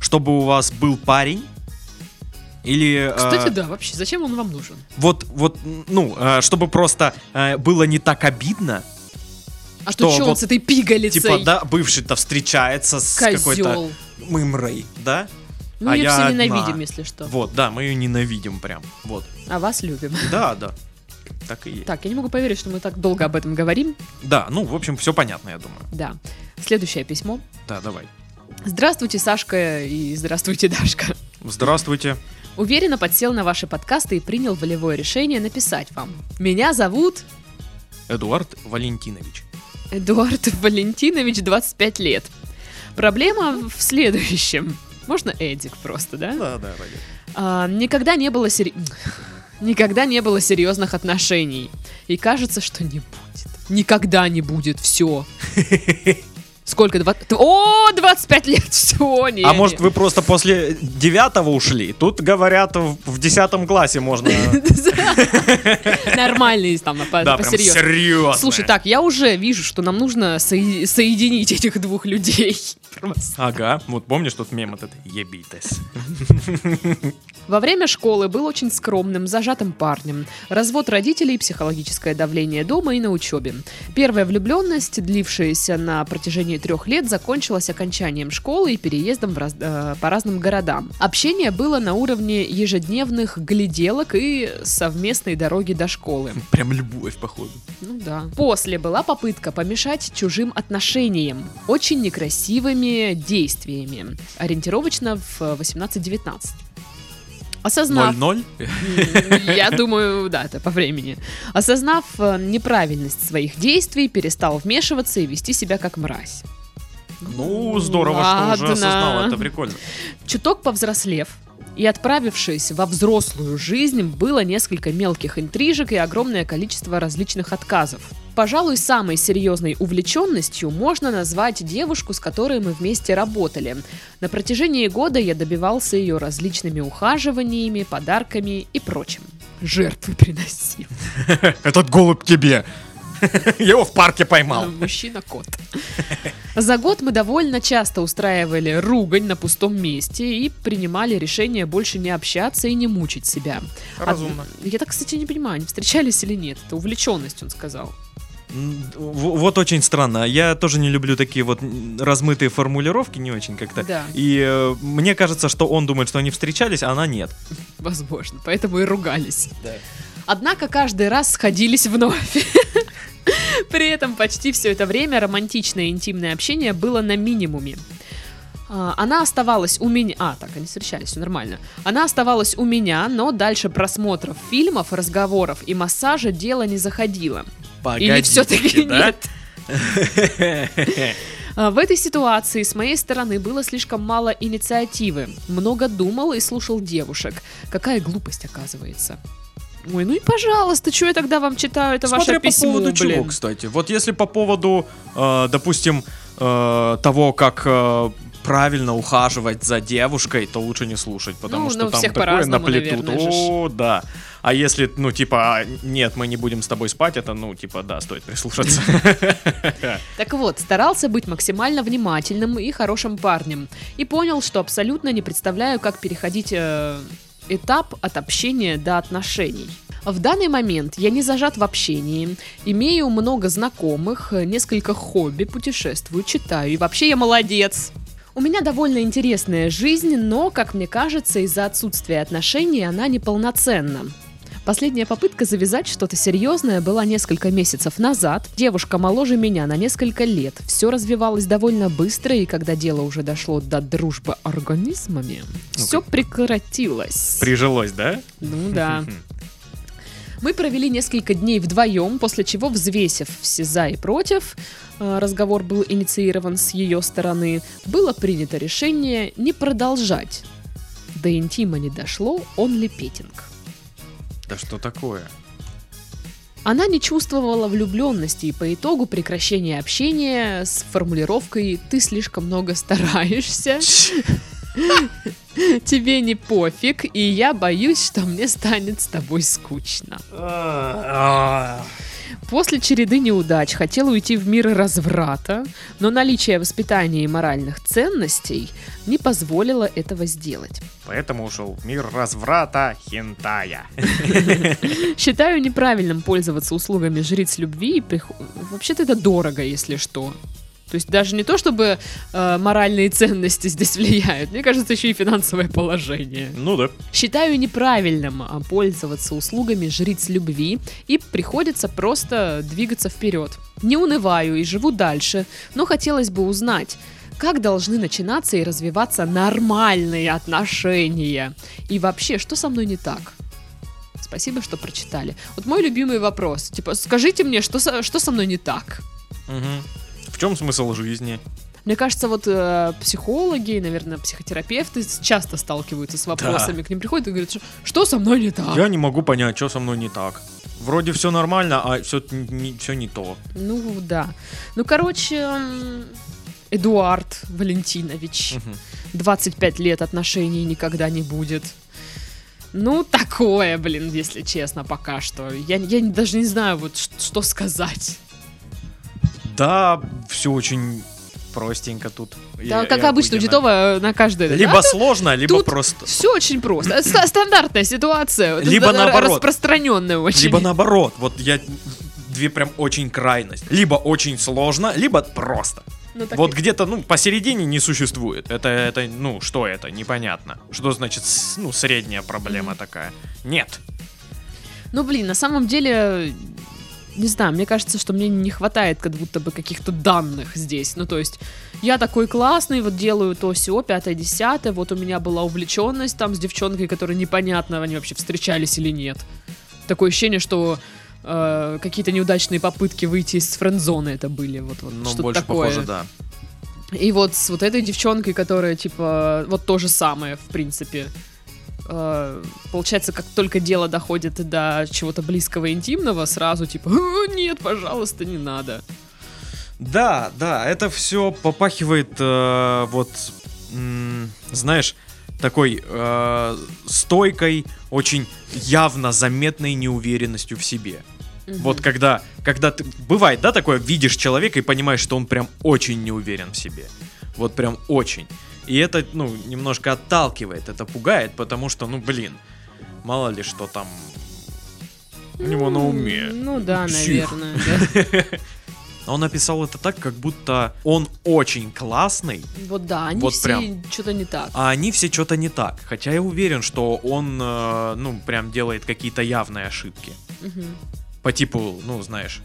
Чтобы у вас был парень? Или... а, Кстати, да, вообще, зачем он вам нужен? Вот, вот, ну, а, чтобы просто а, было не так обидно. А Что, что, что он вот, с этой пигалицей? Типа, да, бывший-то встречается с какой-то Козел. мымрой, да? Мы а ее я все одна. ненавидим, если что. Вот, да, мы ее ненавидим прям. Вот. А вас любим. Да, да. Так и есть. Так, я не могу поверить, что мы так долго об этом говорим. Да, ну, в общем, все понятно, я думаю. Да. Следующее письмо. Да, давай. Здравствуйте, Сашка, и здравствуйте, Дашка. Здравствуйте. Уверенно подсел на ваши подкасты и принял волевое решение написать вам. Меня зовут Эдуард Валентинович. Эдуард Валентинович, 25 лет. Проблема в следующем. Можно Эдик просто, да? Да, да, пойдет. А, никогда не было сери- Никогда не было серьезных отношений. И кажется, что не будет. Никогда не будет. Все. Сколько? Два... О, 25 лет. Все, не. А не. может, вы просто после девятого ушли? Тут говорят, в десятом классе можно... Нормальные там, серьезно. Слушай, так, я уже вижу, что нам нужно соединить этих двух людей. Ага, вот помнишь тот мем этот «Ебитесь». Во время школы был очень скромным, зажатым парнем. Развод родителей, психологическое давление дома и на учебе. Первая влюбленность, длившаяся на протяжении трех лет, закончилась окончанием школы и переездом в раз- э, по разным городам. Общение было на уровне ежедневных гляделок и совместной дороги до школы. Прям любовь, походу. Ну да. После была попытка помешать чужим отношениям, очень некрасивыми действиями, ориентировочно в 18-19. Осознав, 0-0? М, я думаю, да, это по времени. Осознав э, неправильность своих действий, перестал вмешиваться и вести себя как мразь. Ну, здорово, что уже Ладно. осознал, это прикольно. Чуток повзрослев и отправившись во взрослую жизнь, было несколько мелких интрижек и огромное количество различных отказов. Пожалуй, самой серьезной увлеченностью можно назвать девушку, с которой мы вместе работали. На протяжении года я добивался ее различными ухаживаниями, подарками и прочим. Жертвы приносил. Этот голубь тебе. Я его в парке поймал. Мужчина-кот. За год мы довольно часто устраивали ругань на пустом месте и принимали решение больше не общаться и не мучить себя. Разумно. Од- Я так, кстати, не понимаю, они встречались или нет. Это увлеченность, он сказал. Вот очень странно. Я тоже не люблю такие вот размытые формулировки, не очень как-то. Да. И э, мне кажется, что он думает, что они встречались, а она нет. Возможно, поэтому и ругались. Однако каждый раз сходились вновь. При этом почти все это время романтичное интимное общение было на минимуме. А, Она оставалась у меня... А, так, они встречались, все нормально. Она оставалась у меня, но дальше просмотров фильмов, разговоров и массажа дело не заходило. Или все-таки нет? А, В этой ситуации с моей стороны было слишком мало инициативы. Много думал и слушал девушек. Какая глупость, оказывается. Ой, ну и пожалуйста, что я тогда вам читаю? Это Смотря ваше по письмо, поводу чего, блин. кстати. Вот если по поводу, э, допустим, э, того, как э, правильно ухаживать за девушкой, то лучше не слушать, потому Ну, что ну, там такое наплетут. наверное. О, да. А если, ну, типа, а, нет, мы не будем с тобой спать, это, ну, типа, да, стоит прислушаться. Так вот, старался быть максимально внимательным и хорошим парнем. И понял, что абсолютно не представляю, как переходить э, этап от общения до отношений. В данный момент я не зажат в общении, имею много знакомых, несколько хобби, путешествую, читаю, и вообще я молодец. У меня довольно интересная жизнь, но, как мне кажется, из-за отсутствия отношений она неполноценна. Последняя попытка завязать что-то серьезное была несколько месяцев назад. Девушка моложе меня на несколько лет. Все развивалось довольно быстро, и когда дело уже дошло до дружбы организмами, все прекратилось. Прижилось, да? Ну да. Мы провели несколько дней вдвоем, после чего, взвесив все за и против, э, разговор был инициирован с ее стороны, было принято решение не продолжать. До интима не дошло, он лепетинг. Да что такое? Она не чувствовала влюбленности и по итогу прекращения общения с формулировкой «ты слишком много стараешься», «тебе не пофиг, и я боюсь, что мне станет с тобой скучно». После череды неудач хотел уйти в мир разврата, но наличие воспитания и моральных ценностей не позволило этого сделать. Поэтому ушел в мир разврата хентая. Считаю неправильным пользоваться услугами жриц любви. Вообще-то это дорого, если что. То есть даже не то, чтобы э, моральные ценности здесь влияют, мне кажется, еще и финансовое положение. Ну да. Считаю неправильным а, пользоваться услугами жриц любви и приходится просто двигаться вперед. Не унываю и живу дальше, но хотелось бы узнать, как должны начинаться и развиваться нормальные отношения. И вообще, что со мной не так? Спасибо, что прочитали. Вот мой любимый вопрос. Типа, скажите мне, что со, что со мной не так? Мгм. В чем смысл жизни? Мне кажется, вот э, психологи, наверное, психотерапевты часто сталкиваются с вопросами. К ним приходят и говорят, что, что со мной не так? Я не могу понять, что со мной не так. Вроде все нормально, а все не, все не то. Ну да. Ну, короче, Эдуард Валентинович. Мгм. 25 лет отношений никогда не будет. Ну, такое, блин, если честно, пока что. Я, я даже не знаю, вот что сказать. Да, все очень простенько тут. Да, как обычно, у Титова на каждое. Либо сложно, либо тут просто. Все очень просто. Ст- стандартная ситуация. Либо наоборот. Распространенная очень. Либо наоборот, вот я две прям очень крайность. Либо очень сложно, либо просто. Ну, Вот и- где-то, ну, посередине не существует. Это, это, ну, что это? Непонятно. Что значит, ну, средняя проблема такая? Нет. Ну, блин, на самом деле, не знаю, мне кажется, что мне не хватает как будто бы каких-то данных здесь. Ну, то есть, я такой классный, вот делаю то все, пятое, десятое, вот у меня была увлеченность там с девчонкой, которая непонятно, они вообще встречались или нет. Такое ощущение, что э, какие-то неудачные попытки выйти из френд-зоны это были, вот, вот Ну, что-то больше такое. похоже, да. И вот с вот этой девчонкой, которая, типа, вот то же самое, в принципе. Э, Получается, как только дело доходит до чего-то близкого интимного, сразу типа, «А, нет, пожалуйста, не надо. Да, да, это все попахивает, э, вот, м, знаешь, такой э, стойкой, очень явно заметной неуверенностью в себе. Вот когда, когда ты, бывает, да, такое, видишь человека и понимаешь, что он прям очень не уверен в себе. Вот прям очень. И это, ну, немножко отталкивает, это пугает, потому что, ну, блин, мало ли что там у него на уме. Ну да, Псих. наверное. да. Он написал это так, как будто он очень классный, Вот да, они Вот все прям. что-то не так. а они все что-то не так. Хотя я уверен, что он, э, ну, прям делает какие-то явные ошибки. Мгм. По типу, ну, знаешь,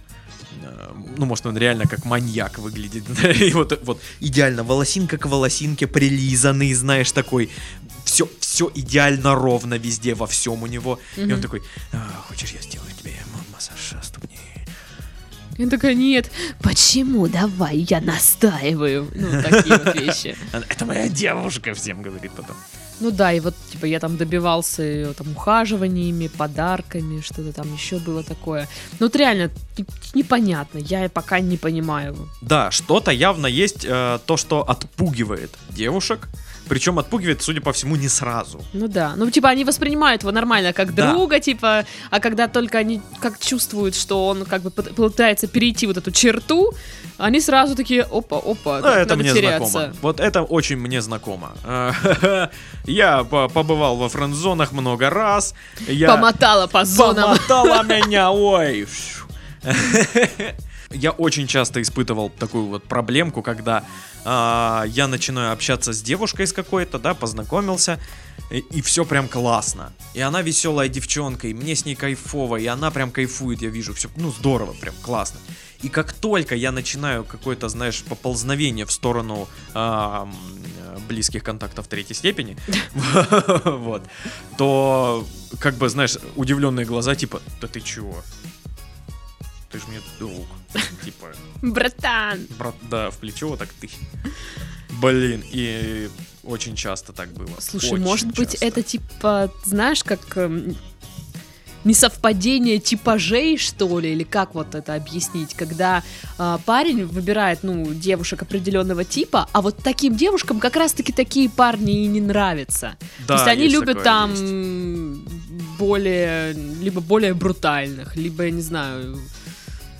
ну, может, он реально как маньяк выглядит. И вот, вот идеально волосинка к волосинке прилизанный, знаешь, такой. Все, все идеально ровно везде, во всем у него. И он такой, «А, хочешь, я сделаю тебе массаж ступни? Я такая, нет, почему? Давай, я настаиваю. Ну, такие вот вещи. Это моя девушка, всем говорит потом. Ну да, и вот, типа, я там добивался ее там ухаживаниями, подарками, что-то там еще было такое. Ну вот реально, непонятно, я пока не понимаю. Да, что-то явно есть, э, то, что отпугивает девушек. Причем отпугивает, судя по всему, не сразу. Ну да, ну типа они воспринимают его нормально как Да. друга, типа, а когда только они как чувствуют, что он как бы пыт- пытается перейти вот эту черту, они сразу такие, опа, опа, А, это мне теряться. знакомо. Вот это очень мне знакомо. Я по- побывал во френд-зонах много раз. Я Помотала по зонам. Помотала меня, ой. Я очень часто испытывал такую вот проблемку, когда а, я начинаю общаться с девушкой с какой-то, да, познакомился, и, все прям классно. И она веселая девчонка, и мне с ней кайфово, и она прям кайфует, я вижу, все, ну, здорово, прям классно. И как только я начинаю какое-то, знаешь, поползновение в сторону э, близких контактов третьей степени, вот, то, как бы, знаешь, удивленные глаза, типа, да ты чего? Ты же мне друг. Типа, Братан. брат, да, в плечо, так ты. Блин, и очень часто так было. Слушай, Очень может быть, часто. это типа, знаешь, как эм, несовпадение типажей, что ли, или как вот это объяснить, когда а, парень выбирает, ну, девушек определенного типа, а вот таким девушкам как раз-таки такие парни и не нравятся. Да, То есть они есть любят там есть. более, либо более брутальных, либо, я не знаю,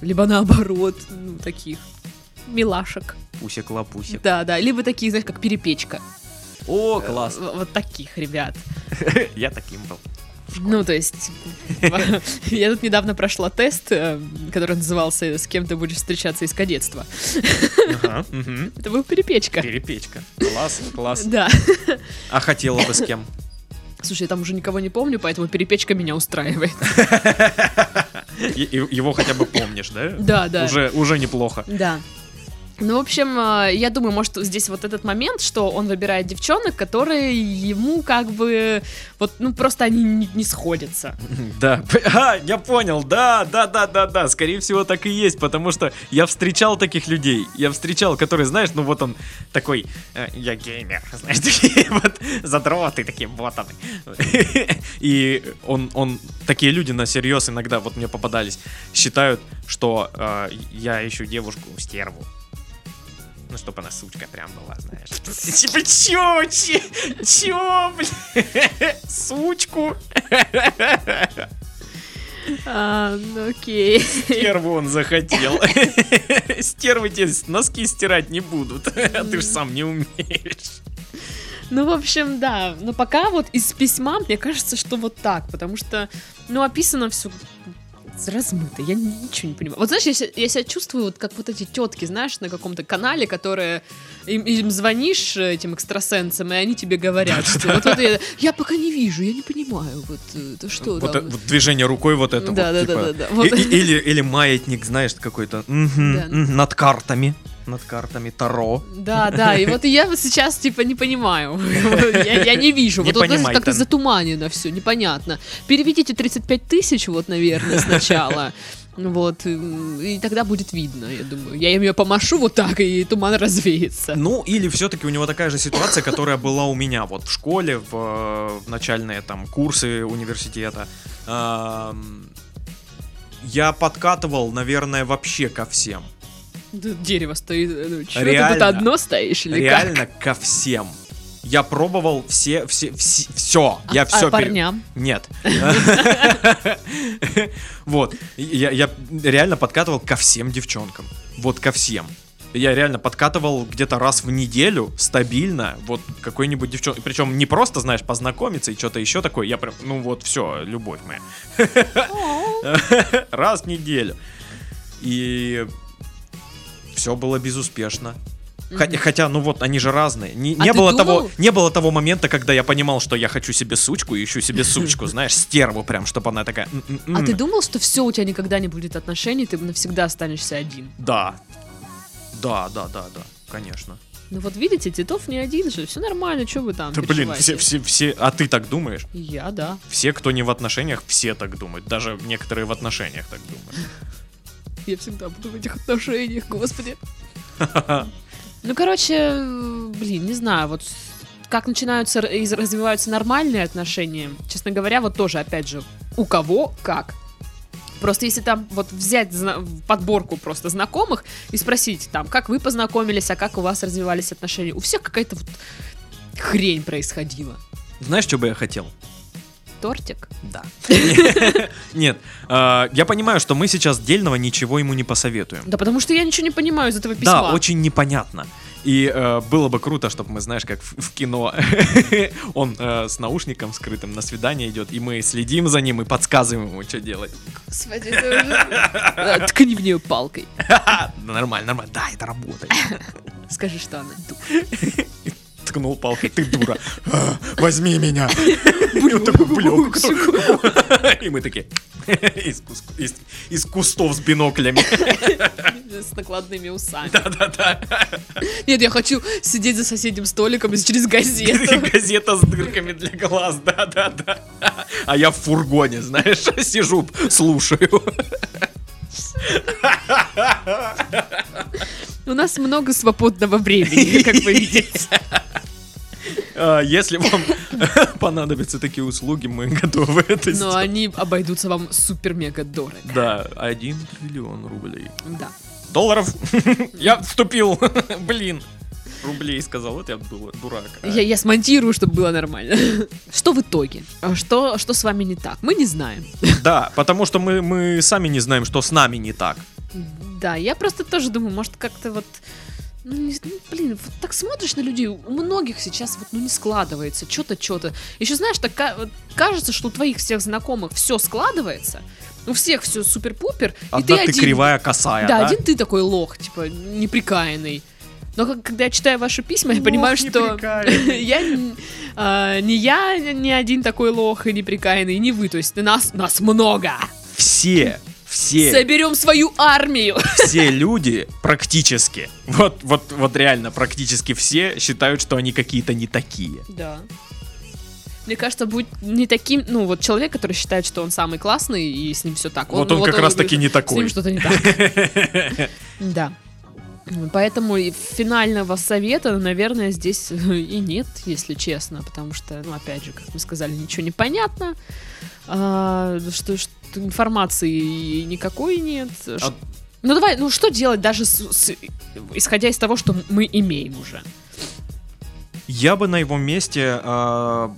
либо наоборот, ну, таких милашек. Пусик-лапусик. Да, да, либо такие, знаешь, как перепечка. О, класс. Э, Вот таких ребят. Я таким был. Ну, то есть, я тут недавно прошла тест, э, который назывался «С кем ты будешь встречаться из кадетства». Ага. Это был перепечка. Перепечка. Класс, класс. Да. А хотела бы с кем? Слушай, я там уже никого не помню, поэтому перепечка меня устраивает. Его хотя бы помнишь, да? Да, да. Уже, уже неплохо. Да. Ну, в общем, э, я думаю, может, здесь вот этот момент, что он выбирает девчонок, которые ему как бы, вот, ну, просто они не, не сходятся. Да, а, я понял, да, да, да, да, да, скорее всего так и есть, потому что я встречал таких людей, я встречал, которые, знаешь, ну вот он такой, э, я геймер, знаешь, такие вот задроты, такие вот он. И он, он, такие люди на серьез иногда, вот мне попадались, считают, что э, я ищу девушку стерву. Ну, чтобы она сучка прям была, знаешь. Типа, чё, чё, сучку. А, ну, окей. Стерву он захотел. Стервы тебе носки стирать не будут. А ты ж сам не умеешь. Ну, в общем, да. Но пока вот из письма, мне кажется, что вот так, потому что, ну, описано все размыто, я ничего не понимаю. Вот знаешь, я, се- я себя чувствую вот как вот эти тетки, знаешь, на каком-то канале, которые им, им звонишь э, этим экстрасенсам, и они тебе говорят, что вот, вот я, я пока не вижу, я не понимаю, вот э, это что Вот, там. вот движение рукой вот это Да, вот, да, типа. да, да, да. Вот. И- Или, или маятник, знаешь, какой-то. мгм, Да. Над картами. Над картами Таро. Да, да, и вот я сейчас типа не понимаю. Я, не вижу. Вот как-то затуманено все, непонятно. Переведите 35 тысяч, вот, наверное, сначала. Вот, и, тогда будет видно, я думаю. Я им ее помашу вот так, и туман развеется. Ну, или все-таки у него такая же ситуация, которая была у меня вот в школе, в, в начальные там курсы университета. Я подкатывал, наверное, вообще ко всем. Дерево стоит. Ну, чё, ты Реально. тут одно стоишь или Реально как? ко всем. Я пробовал все, все, все, я а, все. а парням? Нет. Вот. Я, я реально подкатывал ко всем девчонкам. Вот ко всем. Я реально подкатывал где-то раз в неделю стабильно, вот какой-нибудь девчонке. Причем не просто, знаешь, познакомиться и что-то еще такое. Я прям, ну вот, все, любовь моя. Раз в неделю. И все было безуспешно. Хотя, хотя, ну вот, они же разные. Не, А не было думал? того, не было того момента, когда я понимал, что я хочу себе сучку и ищу себе сучку, знаешь, стерву прям, чтобы она такая. А ты думал, что все, у тебя никогда не будет отношений, ты навсегда останешься один? Да. Да, да, да, да, конечно. Ну вот видите, Титов не один же, все нормально, что вы там Да блин, все, все, все. А ты так думаешь? Я, да. Все, кто не в отношениях, все так думают. Даже некоторые в отношениях так думают. Я всегда буду в этих отношениях, господи. Ну, короче, блин, не знаю, вот как начинаются и развиваются нормальные отношения, честно говоря, вот тоже, опять же, у кого как. Просто если там вот взять зна- подборку просто знакомых и спросить там, как вы познакомились, а как у вас развивались отношения, у всех какая-то вот хрень происходила. Знаешь, что бы я хотел? Тортик? Да. Нет, а, я понимаю, что мы сейчас дельного ничего ему не посоветуем. Да потому что я ничего не понимаю из этого письма. Да, очень непонятно. И э, было бы круто, чтобы мы, знаешь, как в, в кино, он э, с наушником скрытым на свидание идет, и мы следим за ним и подсказываем ему, что делать. Господи, это уже- Ткни в нее палкой. Нормально, нормально. Да, это работает. Скажи, что она дура. Ткнул палкой, ты дура. А, Возьми меня. И он такой, «Бля, кто?» И мы такие из кус- из- из кустов с биноклями. С накладными усами. Да-да-да. Нет, я хочу сидеть за соседним столиком через газету. Газета с дырками для глаз, да-да-да. А я в фургоне, знаешь, сижу, слушаю. У нас много свободного времени, как вы видите. А, Если вам понадобятся такие услуги, мы готовы это Но сделать. они обойдутся вам супер-мега дорого. Да, один триллион рублей. Да. Долларов? Я вступил. Блин. Рублей сказал, вот я был дурак. а. Я, я смонтирую, чтобы было нормально. Что в итоге? А Что, что с вами не так? Мы не знаем. Да, потому что мы, мы сами не знаем, что с нами не так. Да, я просто тоже думаю, может, как-то вот... Ну, не- ну, блин, вот так смотришь на людей, у многих сейчас вот, ну, не складывается, что-то, что-то. Еще, знаешь, так кажется, что у твоих всех знакомых все складывается, у всех все супер-пупер, и Одна ты ты один... кривая косая, Да, да? один ты такой лох, типа, неприкаянный. Но как- когда я читаю ваши письма, я Лох понимаю, что я н- а, не я не один такой лох и неприкаянный, и не вы. То есть нас, нас много. Все, все, Соберем свою армию. все люди практически, вот, вот, вот реально практически все считают, что они какие-то не такие. Да. Мне кажется, будет не таким, ну вот человек, который считает, что он самый классный и с ним все так. Вот он как раз таки не С ним такой. что-то не так. Да. Поэтому финального совета, наверное, здесь и нет, если честно, потому что, ну, опять же, как мы сказали, ничего не понятно, а, что, что информации никакой нет. А- Ну давай, ну что делать даже с- с- исходя из того, что мы имеем уже? Я бы на его месте а,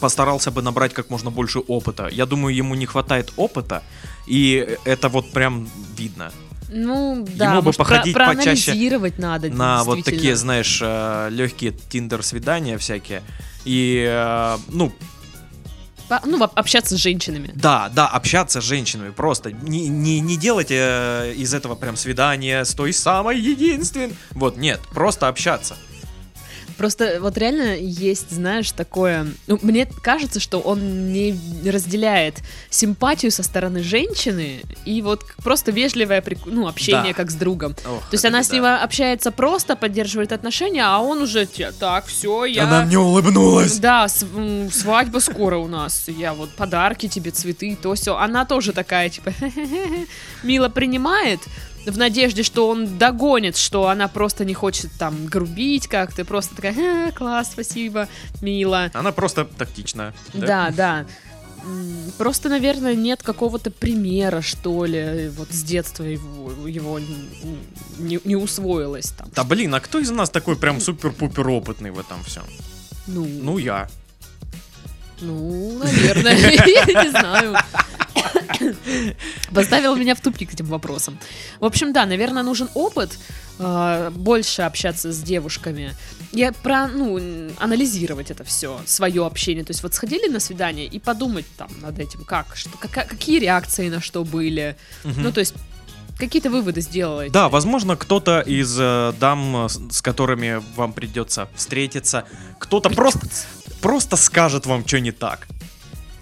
постарался бы набрать как можно больше опыта. Я думаю, ему не хватает опыта, и это вот прям видно. Ну, да, Ему бы может, про- походить почаще надо. на вот такие, знаешь, э, легкие тиндер-свидания всякие. И, э, ну, ну, об- общаться с женщинами. да, да, общаться с женщинами просто. Не, не, не делать э, из этого прям свидания с той самой единственной. Вот, нет, просто общаться. Просто вот реально есть, знаешь, такое... Ну, мне кажется, что он не разделяет симпатию со стороны женщины и вот просто вежливое ну, общение Да. как с другом. Ох, То есть она с ним общается просто, поддерживает отношения, а он уже так, все, я... Она мне улыбнулась. Да, свадьба скоро у нас. Я вот подарки тебе, цветы, то все. Она тоже такая, типа, мило принимает, в надежде, что он догонит, что она просто не хочет там грубить как-то, просто такая, «Ха, класс, спасибо, мило. Она просто тактичная. Да, да. М, Просто, наверное, нет какого-то примера, что ли, вот с детства его, его не, не усвоилось там. Да блин, а кто из нас такой прям супер-пупер опытный в этом всем? Ну, Ну я. Ну, наверное, не знаю. Поставил меня в тупик этим вопросом. В общем, да, наверное, нужен опыт, э, больше общаться с девушками. Я про, ну, анализировать это все, свое общение. То есть вот сходили на свидание и подумать там над этим, как, что, кака- какие реакции на что были. Ну, то есть какие-то выводы сделать. Да, возможно, кто-то из э, дам, с, с которыми вам придется встретиться, кто-то просто, просто скажет вам, что не так.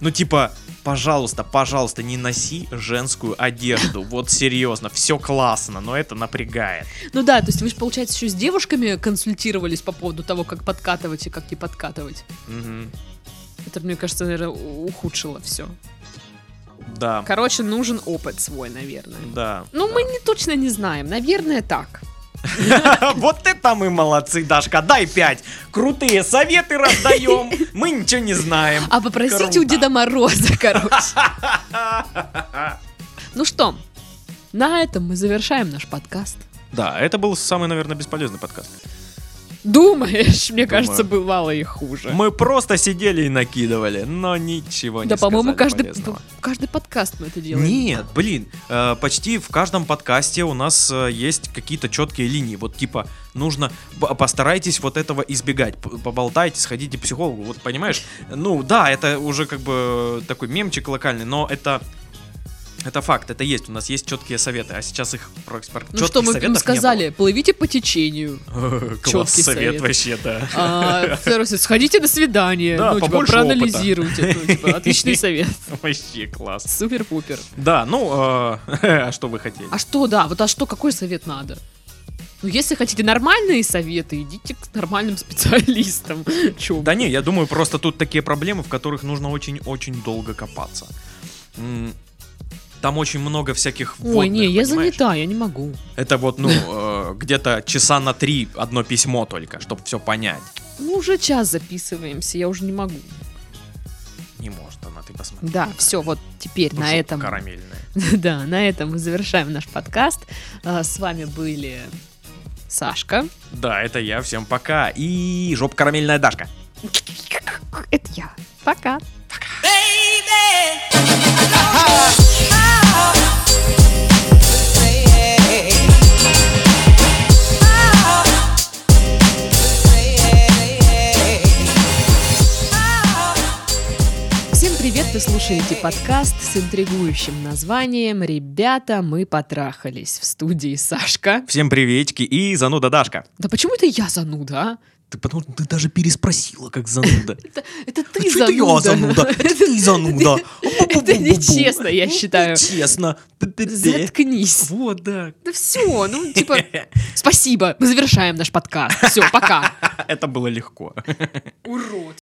Ну, типа, пожалуйста, пожалуйста, не носи женскую одежду. Вот серьезно, все классно, но это напрягает. Ну да, то есть вы же, получается, еще с девушками консультировались по поводу того, как подкатывать и как не подкатывать. Мгм. Это, мне кажется, наверное, ухудшило все. Да, Короче, нужен опыт свой, наверное. да. Ну, да. мы не, точно не знаем. Наверное, так. Вот это мы молодцы, Дашка, дай пять. Крутые советы раздаем, мы ничего не знаем. А попросите у. Деда Мороза, короче. Ну что, на этом мы завершаем наш подкаст. Да, это был самый, наверное, бесполезный подкаст. Думаешь, мне Думаю. кажется, бывало и хуже. Мы просто сидели и накидывали, но ничего не Да, по-моему, каждый, полезного. каждый подкаст мы это делаем. Нет, блин, э, почти в каждом подкасте у нас э, есть какие-то четкие линии. Вот типа нужно постарайтесь вот этого избегать, поболтайте, сходите к психологу. Вот понимаешь? Ну да, это уже как бы такой мемчик локальный, но это это факт, это есть. У нас есть четкие советы, а сейчас их про, про Ну чётких что, мы им сказали, плывите по течению. Класс совет совет. вообще, да. А, второй сходите на свидание. Да, ну, типа, проанализируйте. Ну, типа, отличный совет. Вообще класс. Супер-пупер. Да, ну, э, а что вы хотели? А что, да, вот а что, какой совет надо? Ну, если хотите нормальные советы, идите к нормальным специалистам. Чё? Да не, я думаю, просто тут такие проблемы, в которых нужно очень-очень долго копаться. Там очень много всяких Ой, вводных, не, я понимаешь? занята, я не могу. Это вот, ну, э, где-то часа на три одно письмо только, чтобы все понять. Ну, уже час записываемся, я уже не могу. Не может она, ты посмотри. Да, все, вот теперь на Жопа этом... Карамельная. Да, на этом мы завершаем наш подкаст. А, С вами были Сашка. Да, это я, всем пока. И жоп карамельная Дашка. Это я. Пока. baby. Слушаете подкаст с интригующим названием «Ребята, мы потрахались» в студии Сашка. Всем приветики и зануда Дашка. Да почему это я зануда, а? Ты потому что ты даже переспросила, как зануда. Это, это ты А чё это я зануда? Это ты зануда. Это нечестно, я считаю. Честно. Заткнись. Вот, да. Да все, ну типа, спасибо, мы завершаем наш подкаст. Все, пока. Это было легко. Урод.